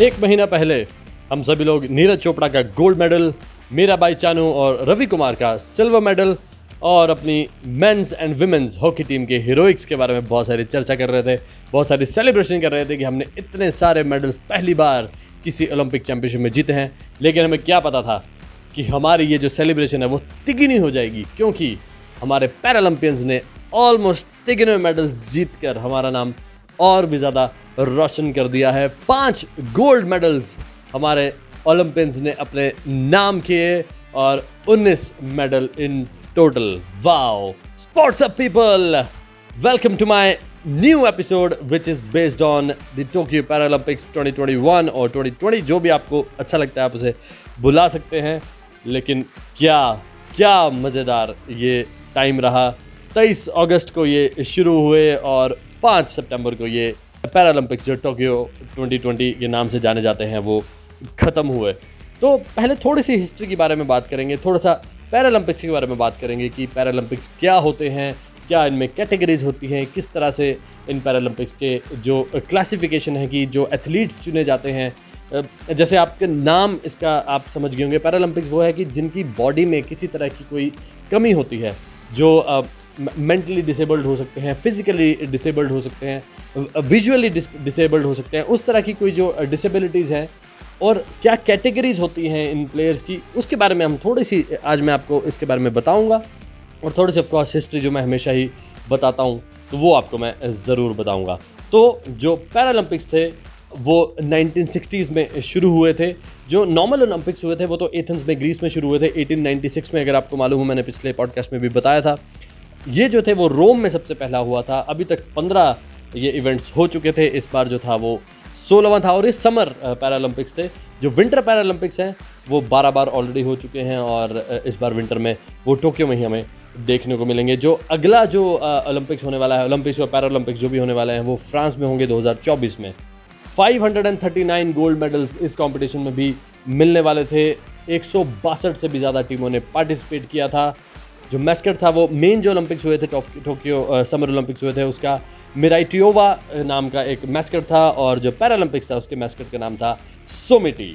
एक महीना पहले हम सभी लोग नीरज चोपड़ा का gold medal, Mirabai Chanu और रवि कुमार का सिल्वर मेडल और अपनी men's and women's hockey team के हीरोइक्स के बारे में बहुत सारी चर्चा कर रहे थे, बहुत सारी सेलिब्रेशन कर रहे थे कि हमने इतने सारे मेडल्स पहली बार किसी ओलंपिक चैंपियनशिप में जीते हैं। लेकिन हमें क्या पता था कि हमारी ये जो सेलिब्रेशन है वो तिगनी हो जाएगी, क्योंकि हमारे पैरालंपियंस ने ऑलमोस्ट तिगने मेडल्स जीत कर हमारा नाम और भी ज़्यादा रोशन कर दिया है। पाँच गोल्ड मेडल्स हमारे ओलंपियंस ने अपने नाम किए और 19 medal in total. Wow sports up people welcome to my new episode which is based on the Tokyo Paralympics 2021 और 2020 जो भी आपको अच्छा लगता है आप उसे बुला सकते हैं। लेकिन क्या क्या मज़ेदार ये टाइम रहा। 23 अगस्त को ये शुरू हुए और 5 सितंबर को ये पैरालंपिक्स जो टोक्यो 2020 के नाम से जाने जाते हैं, वो ख़त्म हुए। तो पहले थोड़ी सी हिस्ट्री के बारे में बात करेंगे, थोड़ा सा पैरालंपिक्स के बारे में बात करेंगे कि पैरालंपिक्स क्या होते हैं, क्या इनमें कैटेगरीज होती हैं, किस तरह से इन पैरालंपिक्स के जो क्लासिफिकेशन है कि जो एथलीट्स चुने जाते हैं। जैसे आपके नाम इसका आप समझ गए होंगे पैरालंपिक्स वो है कि जिनकी बॉडी में किसी तरह की कोई कमी होती है, जो मेंटली डिसेबल्ड हो सकते हैं फिजिकली डिसेबल्ड हो सकते हैं विजुअली डिसेबल्ड हो सकते हैं, उस तरह की कोई जो डिसेबिलिटीज़ हैं और क्या कैटेगरीज होती हैं इन प्लेयर्स की, उसके बारे में हम थोड़ी सी आज मैं आपको इसके बारे में बताऊँगा और थोड़ी सी ऑफकोर्स हिस्ट्री जो मैं हमेशा ही बताता हूँ तो वो आपको मैं ज़रूर बताऊँगा। तो जो पैरालंपिक्स थे, वो 1960s में शुरू हुए थे, जो नॉर्मल ओलंपिक्स हुए थे, वो तो एथेंस में ग्रीस में शुरू हुए थे 1896 में, अगर आपको मालूम हो, मैंने पिछले पॉडकास्ट में भी बताया था। ये जो थे वो रोम में सबसे पहला हुआ था। अभी तक पंद्रह ये इवेंट्स हो चुके थे। इस बार जो था वो सोलहवा था और ये समर पैरालंपिक्स थे। जो विंटर पैरालंपिक्स हैं, वो बारह बार ऑलरेडी हो चुके हैं और इस बार विंटर में वो टोक्यो में ही हमें देखने को मिलेंगे। जो अगला जो ओलंपिक्स होने वाला है ओलंपिक्स और पैरालंपिक्स जो भी होने वाले हैं, वो फ्रांस में होंगे 2024 में। 539 गोल्ड मेडल्स इस कंपटीशन में भी मिलने वाले थे। एक सौ बासठ से भी ज़्यादा टीमों ने पार्टिसिपेट किया था। जो मैस्कट था वो मेन जो ओलंपिक्स हुए थे टोक्यो समर ओलंपिक्स हुए थे उसका मिराइटियोवा नाम का एक मैस्कट था और जो पैरालंपिक्स था उसके मैस्कट का नाम था सोमिटी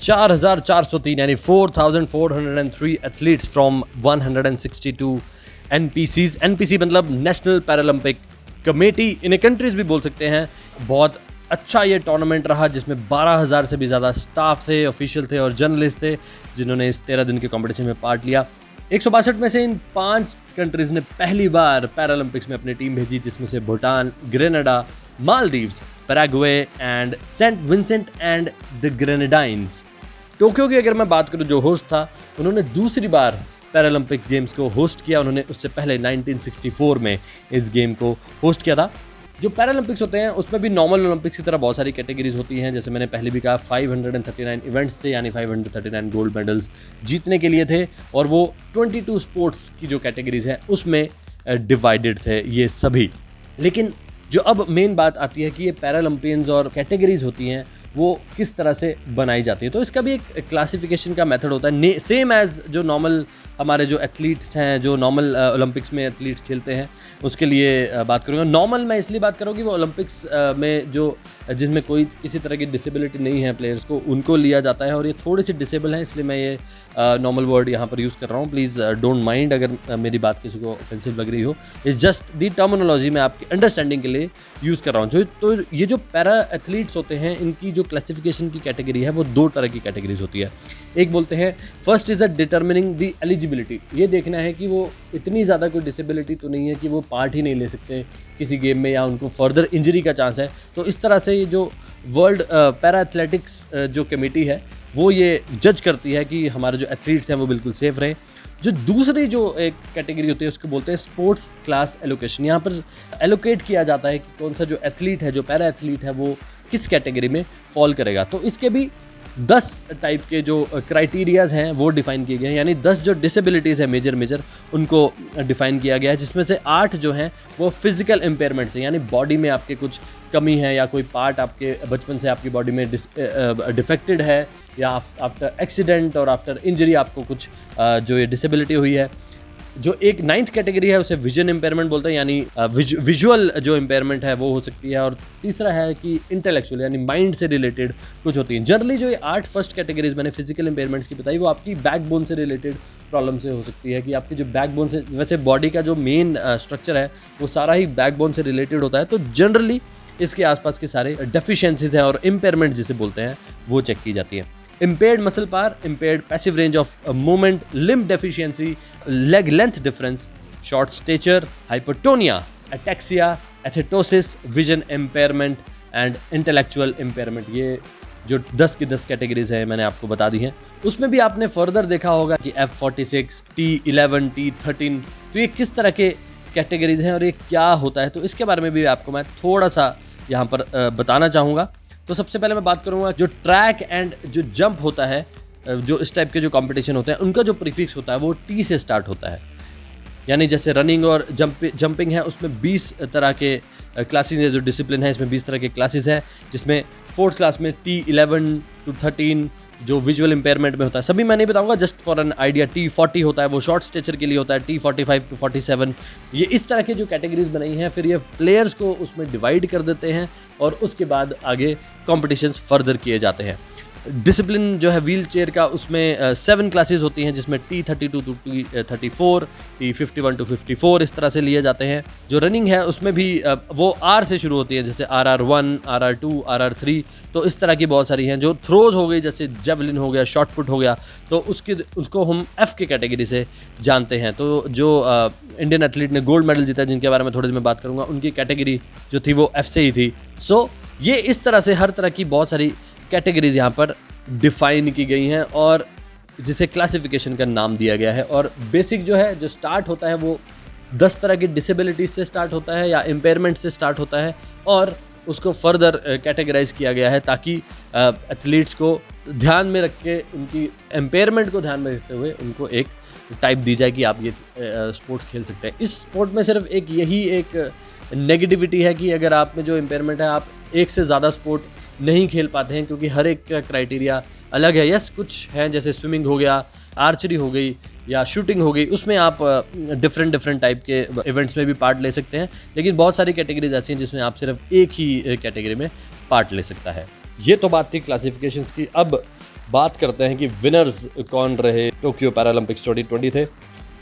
4,403 यानी 4,403 एथलीट्स फ्रॉम 162 एनपीसीज एनपीसी मतलब नेशनल पैरालंपिक कमेटी इन कंट्रीज़ भी बोल सकते हैं। बहुत अच्छा ये टूर्नामेंट रहा जिसमें 12,000 से भी ज़्यादा स्टाफ थे ऑफिशियल थे और जर्नलिस्ट थे जिन्होंने इस तेरह दिन के कंपटीशन में पार्ट लिया। एक सौ बासठ में से इन पाँच कंट्रीज़ ने पहली बार पैरालंपिक्स में अपनी टीम भेजी, जिसमें से Bhutan Grenada Maldives Paraguay and Saint Vincent and the Grenadines Tokyo की अगर मैं बात करूँ, जो होस्ट था, उन्होंने दूसरी बार पैरालंपिक गेम्स को होस्ट किया। उन्होंने उससे पहले 1964 में इस गेम को होस्ट किया था। जो पैरालंपिक्स होते हैं, उसमें भी नॉर्मल ओलंपिक्स की तरह बहुत सारी कैटेगरीज होती हैं। जैसे मैंने पहले भी कहा 539 इवेंट्स थे, यानी 539 गोल्ड मेडल्स जीतने के लिए थे, और वो 22 स्पोर्ट्स की जो कैटेगरीज हैं, उसमें डिवाइडेड थे ये सभी। लेकिन जो अब मेन बात आती है कि ये पैरालंपियंस और कैटेगरीज होती हैं, वो किस तरह से बनाई जाती है? तो इसका भी एक क्लासिफिकेशन का मेथड होता है। सेम एज जो नॉर्मल हमारे जो एथलीट्स हैं, जो नॉर्मल ओलंपिक्स में एथलीट्स खेलते हैं, उसके लिए बात करूँगा। नॉर्मल मैं इसलिए बात करूँगी वो ओलंपिक्स में जो जिसमें कोई किसी तरह की डिसेबिलिटी नहीं है प्लेयर्स को, उनको लिया जाता है और ये थोड़ी सी डिसेबल हैं, इसलिए मैं ये नॉर्मल वर्ड यहाँ पर यूज़ कर रहा हूँ। प्लीज़ डोंट माइंड अगर मेरी बात किसी को ऑफेंसिव लग रही हो। इज़ जस्ट दी टर्मिनोलॉजी मैं आपकी अंडरस्टैंडिंग के लिए यूज़ कर रहा हूँ। जो तो ये जो पैरा एथलीट्स होते हैं, इनकी जो क्लासिफिकेशन की कैटेगरी है, वो दो तरह की कैटेगरीज होती है। एक बोलते हैं first is a determining the eligibility ये देखना है कि वो इतनी ज़्यादा कोई डिसेबिलिटी तो नहीं है कि वो पार्ट ही नहीं ले सकते किसी गेम में या उनको फर्दर इंजरी का चांस है। तो इस तरह से ये जो वर्ल्ड पैरा एथलेटिक्स जो कमेटी है, वो ये जज करती है कि हमारे जो एथलीट्स हैं वो बिल्कुल सेफ़ रहें। जो दूसरी जो एक कैटेगरी होती है, उसको बोलते हैं स्पोर्ट्स क्लास एलोकेशन यहाँ पर एलोकेट किया जाता है कि कौन सा जो एथलीट है, जो पैरा एथलीट है, वो किस कैटेगरी में फॉल करेगा। तो इसके भी दस टाइप के जो क्राइटेरियाज हैं, वो डिफाइन किए गए हैं। यानी दस जो डिसेबिलिटीज़ हैं मेजर मेजर उनको डिफाइन किया गया है, जिसमें से आठ जो हैं, वो फ़िज़िकल इम्पेयरमेंट्स हैं। यानी बॉडी में आपके कुछ कमी है या कोई पार्ट आपके, बचपन से आपकी बॉडी में डिफेक्टेड है, या आफ्टर एक्सीडेंट और आफ्टर इंजरी आपको कुछ जो ये डिसेबिलिटी हुई है। जो एक नाइन्थ कैटेगरी है उसे विजन इम्पेयरमेंट बोलते हैं यानी विज, विजुअल जो इम्पेयरमेंट है वो हो सकती है। और तीसरा है कि इंटेलेक्चुअल यानी माइंड से रिलेटेड कुछ होती है। जनरली जो ये आठ फ़र्स्ट कैटेगरीज मैंने फ़िज़िकल इम्पेयरमेंट्स की बताई वो आपकी बैकबोन से रिलेटेड प्रॉब्लम से हो सकती है कि आपकी जो बैकबोन से वैसे बॉडी का जो मेन स्ट्रक्चर है वो सारा ही बैकबोन से रिलेटेड होता है। तो जनरली इसके आसपास के सारे डेफिशिएंसीज हैं और इम्पेयरमेंट जिसे बोलते हैं वो चेक की जाती है। Impaired muscle power impaired passive range of movement limb deficiency leg length difference short stature hypotonia ataxia athetosis vision impairment and intellectual impairment ये जो 10 की 10 कैटेगरीज हैं, मैंने आपको बता दी हैं। उसमें भी आपने फर्दर देखा होगा कि F forty six T eleven T thirteen तो ये किस तरह के कैटेगरीज हैं और ये क्या होता है? तो इसके बारे में भी आपको मैं थोड़ा सा यहाँ पर बताना चाहूँगा। तो सबसे पहले मैं बात करूँगा जो ट्रैक एंड जो जंप होता है जो इस टाइप के जो कॉम्पिटिशन होते हैं, उनका जो प्रीफिक्स होता है, वो टी से स्टार्ट होता है। यानी जैसे रनिंग और जंप जंपिंग है, उसमें 20 तरह के क्लासेज है, जो डिसिप्लिन है, इसमें 20 तरह के क्लासेज हैं, जिसमें फोर्थ क्लास में टी इलेवन टू थर्टीन जो विजुअल इंपेयरमेंट में होता है, सभी मैं नहीं बताऊँगा just for an idea T forty होता है, वो शॉर्ट स्टेचर के लिए होता है T forty five to forty seven ये इस तरह के जो कैटेगरीज बनाई हैं, फिर ये प्लेयर्स को उसमें डिवाइड कर देते हैं और उसके बाद आगे कॉम्पिटिशन फर्दर किए जाते हैं। डिसिप्लिन जो है व्हील चेयर का, उसमें सेवन क्लासेस होती हैं, जिसमें T thirty two to T thirty four T fifty one to fifty four इस तरह से लिए जाते हैं। जो रनिंग है, उसमें भी वो आर से शुरू होती है, जैसे R R one R R two R R three तो इस तरह की बहुत सारी हैं। जो थ्रोज हो गई, जैसे जेवलिन हो गया शॉर्ट पुट हो गया तो उसकी, उसको हम एफ़ के कैटेगरी से जानते हैं। तो जो इंडियन एथलीट ने गोल्ड मेडल जीता जिनके बारे में थोड़ी देर में बात करूँगा, उनकी कैटेगरी जो थी, वो एफ़ से ही थी। सो ये इस तरह से हर तरह की बहुत सारी कैटेगरीज यहाँ पर डिफाइन की गई हैं और जिसे क्लासिफिकेशन का नाम दिया गया है और बेसिक जो है, जो स्टार्ट होता है, वो दस तरह की डिसेबिलिटीज से स्टार्ट होता है या इम्पेयरमेंट से स्टार्ट होता है और उसको फर्दर कैटेगराइज किया गया है ताकि एथलीट्स को ध्यान में रख के, उनकी एम्पेयरमेंट को ध्यान में रखते हुए उनको एक टाइप दी जाए कि आप ये स्पोर्ट्स खेल सकते हैं। इस स्पोर्ट में सिर्फ़ एक यही एक नेगेटिविटी है कि अगर आप में जो इम्पेयरमेंट है, आप एक से ज़्यादा स्पोर्ट नहीं खेल पाते हैं क्योंकि हर एक का क्राइटेरिया अलग है। यस कुछ हैं, जैसे स्विमिंग हो गया आर्चरी हो गई या शूटिंग हो गई, उसमें आप डिफरेंट डिफरेंट टाइप के इवेंट्स में भी पार्ट ले सकते हैं। लेकिन बहुत सारी कैटेगरीज ऐसी हैं जिसमें आप सिर्फ़ एक ही कैटेगरी में पार्ट ले सकता है। ये तो बात थी क्लासिफिकेशन की। अब बात करते हैं कि विनर्स कौन रहे टोक्यो पैरालंपिक्स ट्वेंटी ट्वेंटी थे।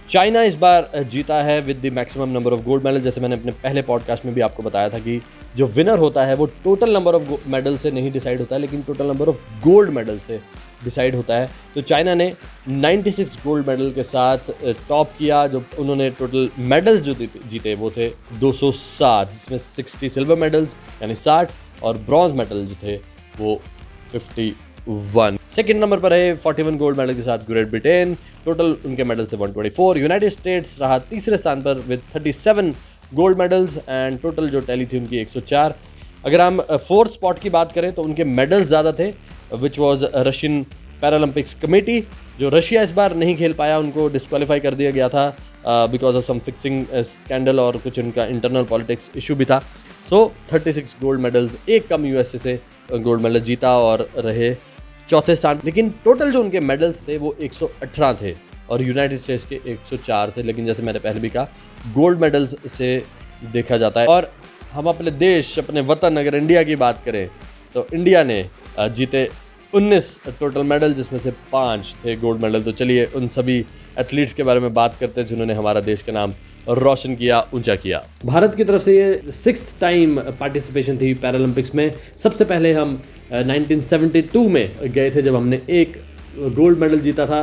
चाइना इस बार जीता है with the maximum number of gold medal जैसे मैंने अपने पहले पॉडकास्ट में भी आपको बताया था कि जो विनर होता है, वो टोटल नंबर ऑफ़ मेडल से नहीं डिसाइड होता है, लेकिन total number of gold medal से डिसाइड होता है। तो चाइना ने 96 गोल्ड मेडल के साथ टॉप किया, जो उन्होंने टोटल मेडल्स जो जीते वो थे 207 जिसमें 60 सिल्वर मेडल्स यानी 60 और ब्रॉन्ज मेडल जो थे, वो 51 सेकेंड नंबर पर है, 41 गोल्ड मेडल के साथ ग्रेट ब्रिटेन टोटल उनके मेडल से 124 यूनाइटेड स्टेट्स रहा तीसरे स्थान पर with 37 gold medals and total जो टैली थी उनकी 104 अगर हम फोर्थ स्पॉट की बात करें तो उनके मेडल्स ज़्यादा थे which was Russian Paralympics committee जो रशिया इस बार नहीं खेल पाया, उनको डिस्कालीफाई कर दिया गया था because of some fixing scandal और कुछ उनका इंटरनल पॉलिटिक्स इशू भी था. So thirty six gold medals एक कम यूएसए से गोल्ड मेडल जीता और रहे. चौथे स्थान। लेकिन टोटल जो उनके मेडल्स थे, वो एक सौ अठारह थे और यूनाइटेड स्टेट्स के 104 थे। लेकिन जैसे मैंने पहले भी कहा गोल्ड मेडल्स से देखा जाता है। और हम अपने देश, अपने वतन अगर इंडिया की बात करें तो इंडिया ने जीते 19 टोटल मेडल जिसमें से पाँच थे गोल्ड मेडल तो चलिए उन सभी एथलीट्स के बारे में बात करते हैं, जिन्होंने हमारा देश का नाम रोशन किया, ऊँचा किया। भारत की तरफ़ से ये सिक्स टाइम पार्टिसिपेशन थी पैरालंपिक्स में। सबसे पहले हम 1972 में गए थे जब हमने एक गोल्ड मेडल जीता था।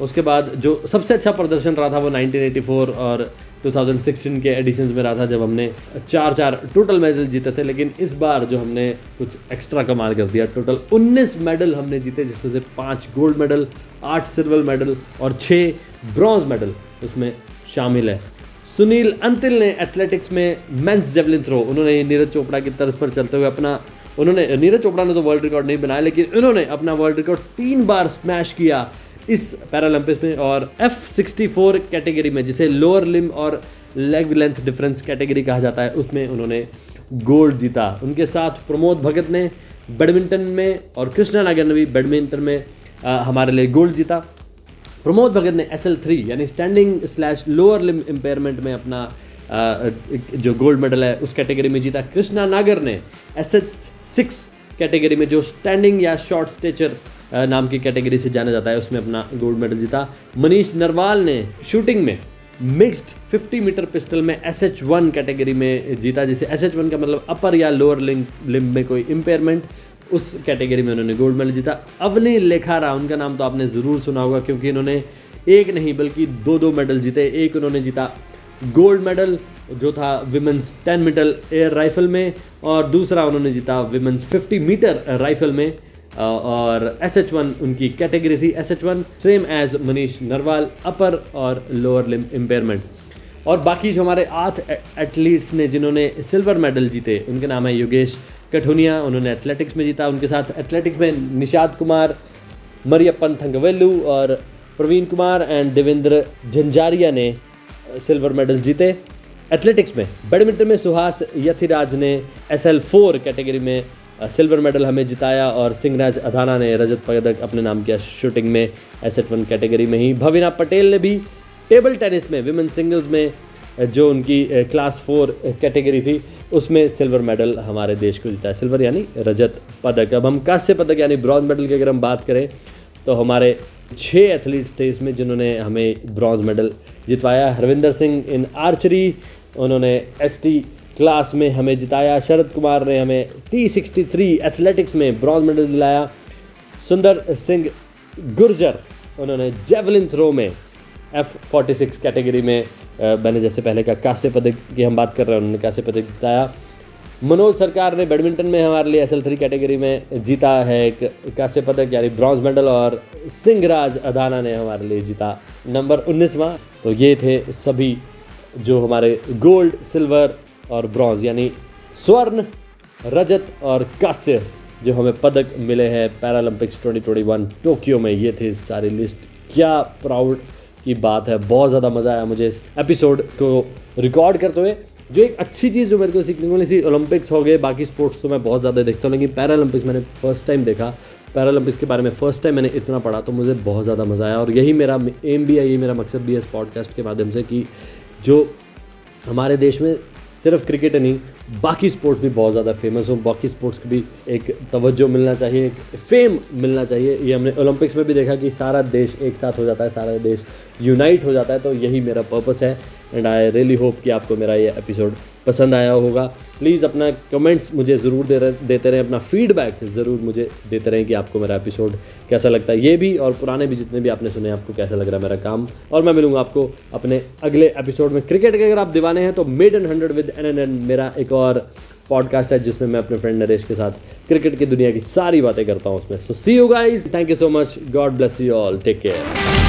उसके बाद जो सबसे अच्छा प्रदर्शन रहा था वो 1984 और 2016 के एडिशंस में रहा था जब हमने चार चार टोटल मेडल जीते थे, लेकिन इस बार जो हमने कुछ एक्स्ट्रा कमाल कर दिया, टोटल 19 मेडल हमने जीते, जिसमें से पाँच गोल्ड मेडल, आठ सिल्वर मेडल और छः ब्रॉन्ज मेडल उसमें शामिल है। सुनील अंतिल ने एथलेटिक्स में मेंस जेवलिन थ्रो, उन्होंने नीरज चोपड़ा की तर्ज पर चलते हुए अपना उन्होंने नीरज चोपड़ा ने तो वर्ल्ड रिकॉर्ड नहीं बनाया लेकिन उन्होंने अपना वर्ल्ड रिकॉर्ड तीन बार स्मैश किया इस पैरालंपिक्स में और एफ़ सिक्सटी फोर कैटेगरी में जिसे लोअर लिम और लेग लेंथ डिफरेंस कैटेगरी कहा जाता है उसमें उन्होंने गोल्ड जीता। उनके साथ प्रमोद भगत ने बैडमिंटन में और कृष्णा नागर ने भी बैडमिंटन में आ, हमारे लिए गोल्ड जीता। प्रमोद भगत ने एस एल थ्री यानी standing slash lower limb impairment में अपना जो गोल्ड मेडल है, उस कैटेगरी में जीता कृष्णा नागर ने एस एच सिक्स कैटेगरी में, जो स्टैंडिंग या शॉर्ट स्टेचर नाम की कैटेगरी से जाना जाता है, उसमें अपना गोल्ड मेडल जीता। मनीष नरवाल ने शूटिंग में मिक्स्ड 50 मीटर पिस्टल में एस एच वन कैटेगरी में जीता, जिसे एस एच वन का मतलब अपर या लोअर लिंग लिम्ब में कोई इम्पेयरमेंट उस कैटेगरी में उन्होंने गोल्ड मेडल जीता। अवनी लेखारा, उनका नाम तो आपने ज़रूर सुना होगा, क्योंकि इन्होंने एक नहीं, बल्कि दो दो मेडल जीते। एक उन्होंने जीता गोल्ड मेडल, जो था विमेंस 10 मीटर एयर राइफल में, और दूसरा उन्होंने जीता विमेंस 50 मीटर राइफल में और एस एच वन उनकी कैटेगरी थी S H one same as Manish Narwal upper और लोअर लिम इम्पेयरमेंट और बाकी जो हमारे आठ एथलीट्स ने जिन्होंने सिल्वर मेडल जीते, उनके नाम है योगेश कठुनिया, उन्होंने एथलेटिक्स में जीता, उनके साथ एथलेटिक्स में निषाद कुमार, मरियप्पन थंगवेलू और प्रवीण कुमार एंड देवेंद्र झंझारिया ने सिल्वर मेडल जीते। एथलेटिक्स में बैडमिंटन में सुहास यथिराज ने एस एल फोर कैटेगरी में सिल्वर मेडल हमें जिताया और सिंहराज अधाना ने रजत पदक अपने नाम किया शूटिंग में एस एट वन कैटेगरी में ही। भविना पटेल ने भी टेबल टेनिस में विमेन सिंगल्स में जो उनकी क्लास फोर कैटेगरी थी, उसमें सिल्वर मेडल हमारे देश को जीता। सिल्वर यानी रजत पदक। अब हम कांस्य पदक यानी ब्रॉन्ज मेडल की अगर हम बात करें तो हमारे छः एथलीट्स थे इसमें जिन्होंने हमें ब्रॉन्ज मेडल जितवाया। हरविंदर सिंह इन आर्चरी उन्होंने एस टी क्लास में हमें जिताया। शरद कुमार ने हमें टी सिक्सटी थ्री एथलेटिक्स में ब्रॉन्ज मेडल दिलाया। सुंदर सिंह गुर्जर, उन्होंने जेवलिन थ्रो में एफ़ फोर्टी सिक्स कैटेगरी में मैंने जैसे पहले का कांस्य पदक की हम बात कर रहे हैं, उन्होंने कांस्य पदक जिताया। मनोज सरकार ने बैडमिंटन में हमारे लिए एस एल थ्री कैटेगरी में जीता है एक कांस्य पदक, यानी ब्रॉन्ज मेडल और सिंहराज अदाना ने हमारे लिए जीता नंबर उन्नीसवा। तो ये थे सभी जो हमारे गोल्ड सिल्वर और ब्रॉन्ज यानी स्वर्ण, रजत और कांस्य जो हमें पदक मिले हैं पैरालंपिक्स 2021 टोक्यो में। ये थे सारी लिस्ट क्या प्राउड की बात है? बहुत ज़्यादा मज़ा आया मुझे इस एपिसोड को रिकॉर्ड करते हुए। जो एक अच्छी चीज़ जो मेरे को सीखने को मिली ओलंपिक्स हो गए, बाकी स्पोर्ट्स तो मैं बहुत ज़्यादा देखता हूँ, लेकिन पैरालंपिक्स मैंने फ़र्स्ट टाइम देखा। पैरालंपिक्स के बारे में फ़र्स्ट टाइम मैंने इतना पढ़ा तो मुझे बहुत ज़्यादा मज़ा आया। और यही मेरा एम भी है, यही मेरा मकसद भी है इस पॉडकास्ट के माध्यम से कि जो हमारे देश में सिर्फ़ क्रिकेट नहीं, बाकी स्पोर्ट्स भी बहुत ज़्यादा फ़ेमस हो, बाकी स्पोर्ट्स की भी एक तवज्जो मिलना चाहिए, एक फेम मिलना चाहिए। ये हमने ओलंपिक्स में भी देखा कि सारा देश एक साथ हो जाता है, सारा देश यूनाइट हो जाता है तो यही मेरा पर्पस है। एंड आई रियली होप कि आपको मेरा ये एपिसोड पसंद आया होगा। प्लीज़ अपना कमेंट्स मुझे ज़रूर दे रहे देते रहें। अपना फीडबैक ज़रूर मुझे देते रहें कि आपको मेरा एपिसोड कैसा लगता है। ये भी और पुराने भी जितने भी आपने सुने, आपको कैसा लग रहा है मेरा काम। और मैं मिलूँगा आपको अपने अगले एपिसोड में। क्रिकेट के अगर आप दीवाने हैं तो मेड एन हंड्रेड विद एन एन एन मेरा एक और पॉडकास्ट है, जिसमें मैं अपने फ्रेंड नरेश के साथ क्रिकेट की दुनिया की सारी बातें करता हूँ उसमें। So see you guys thank you so much God bless you all take care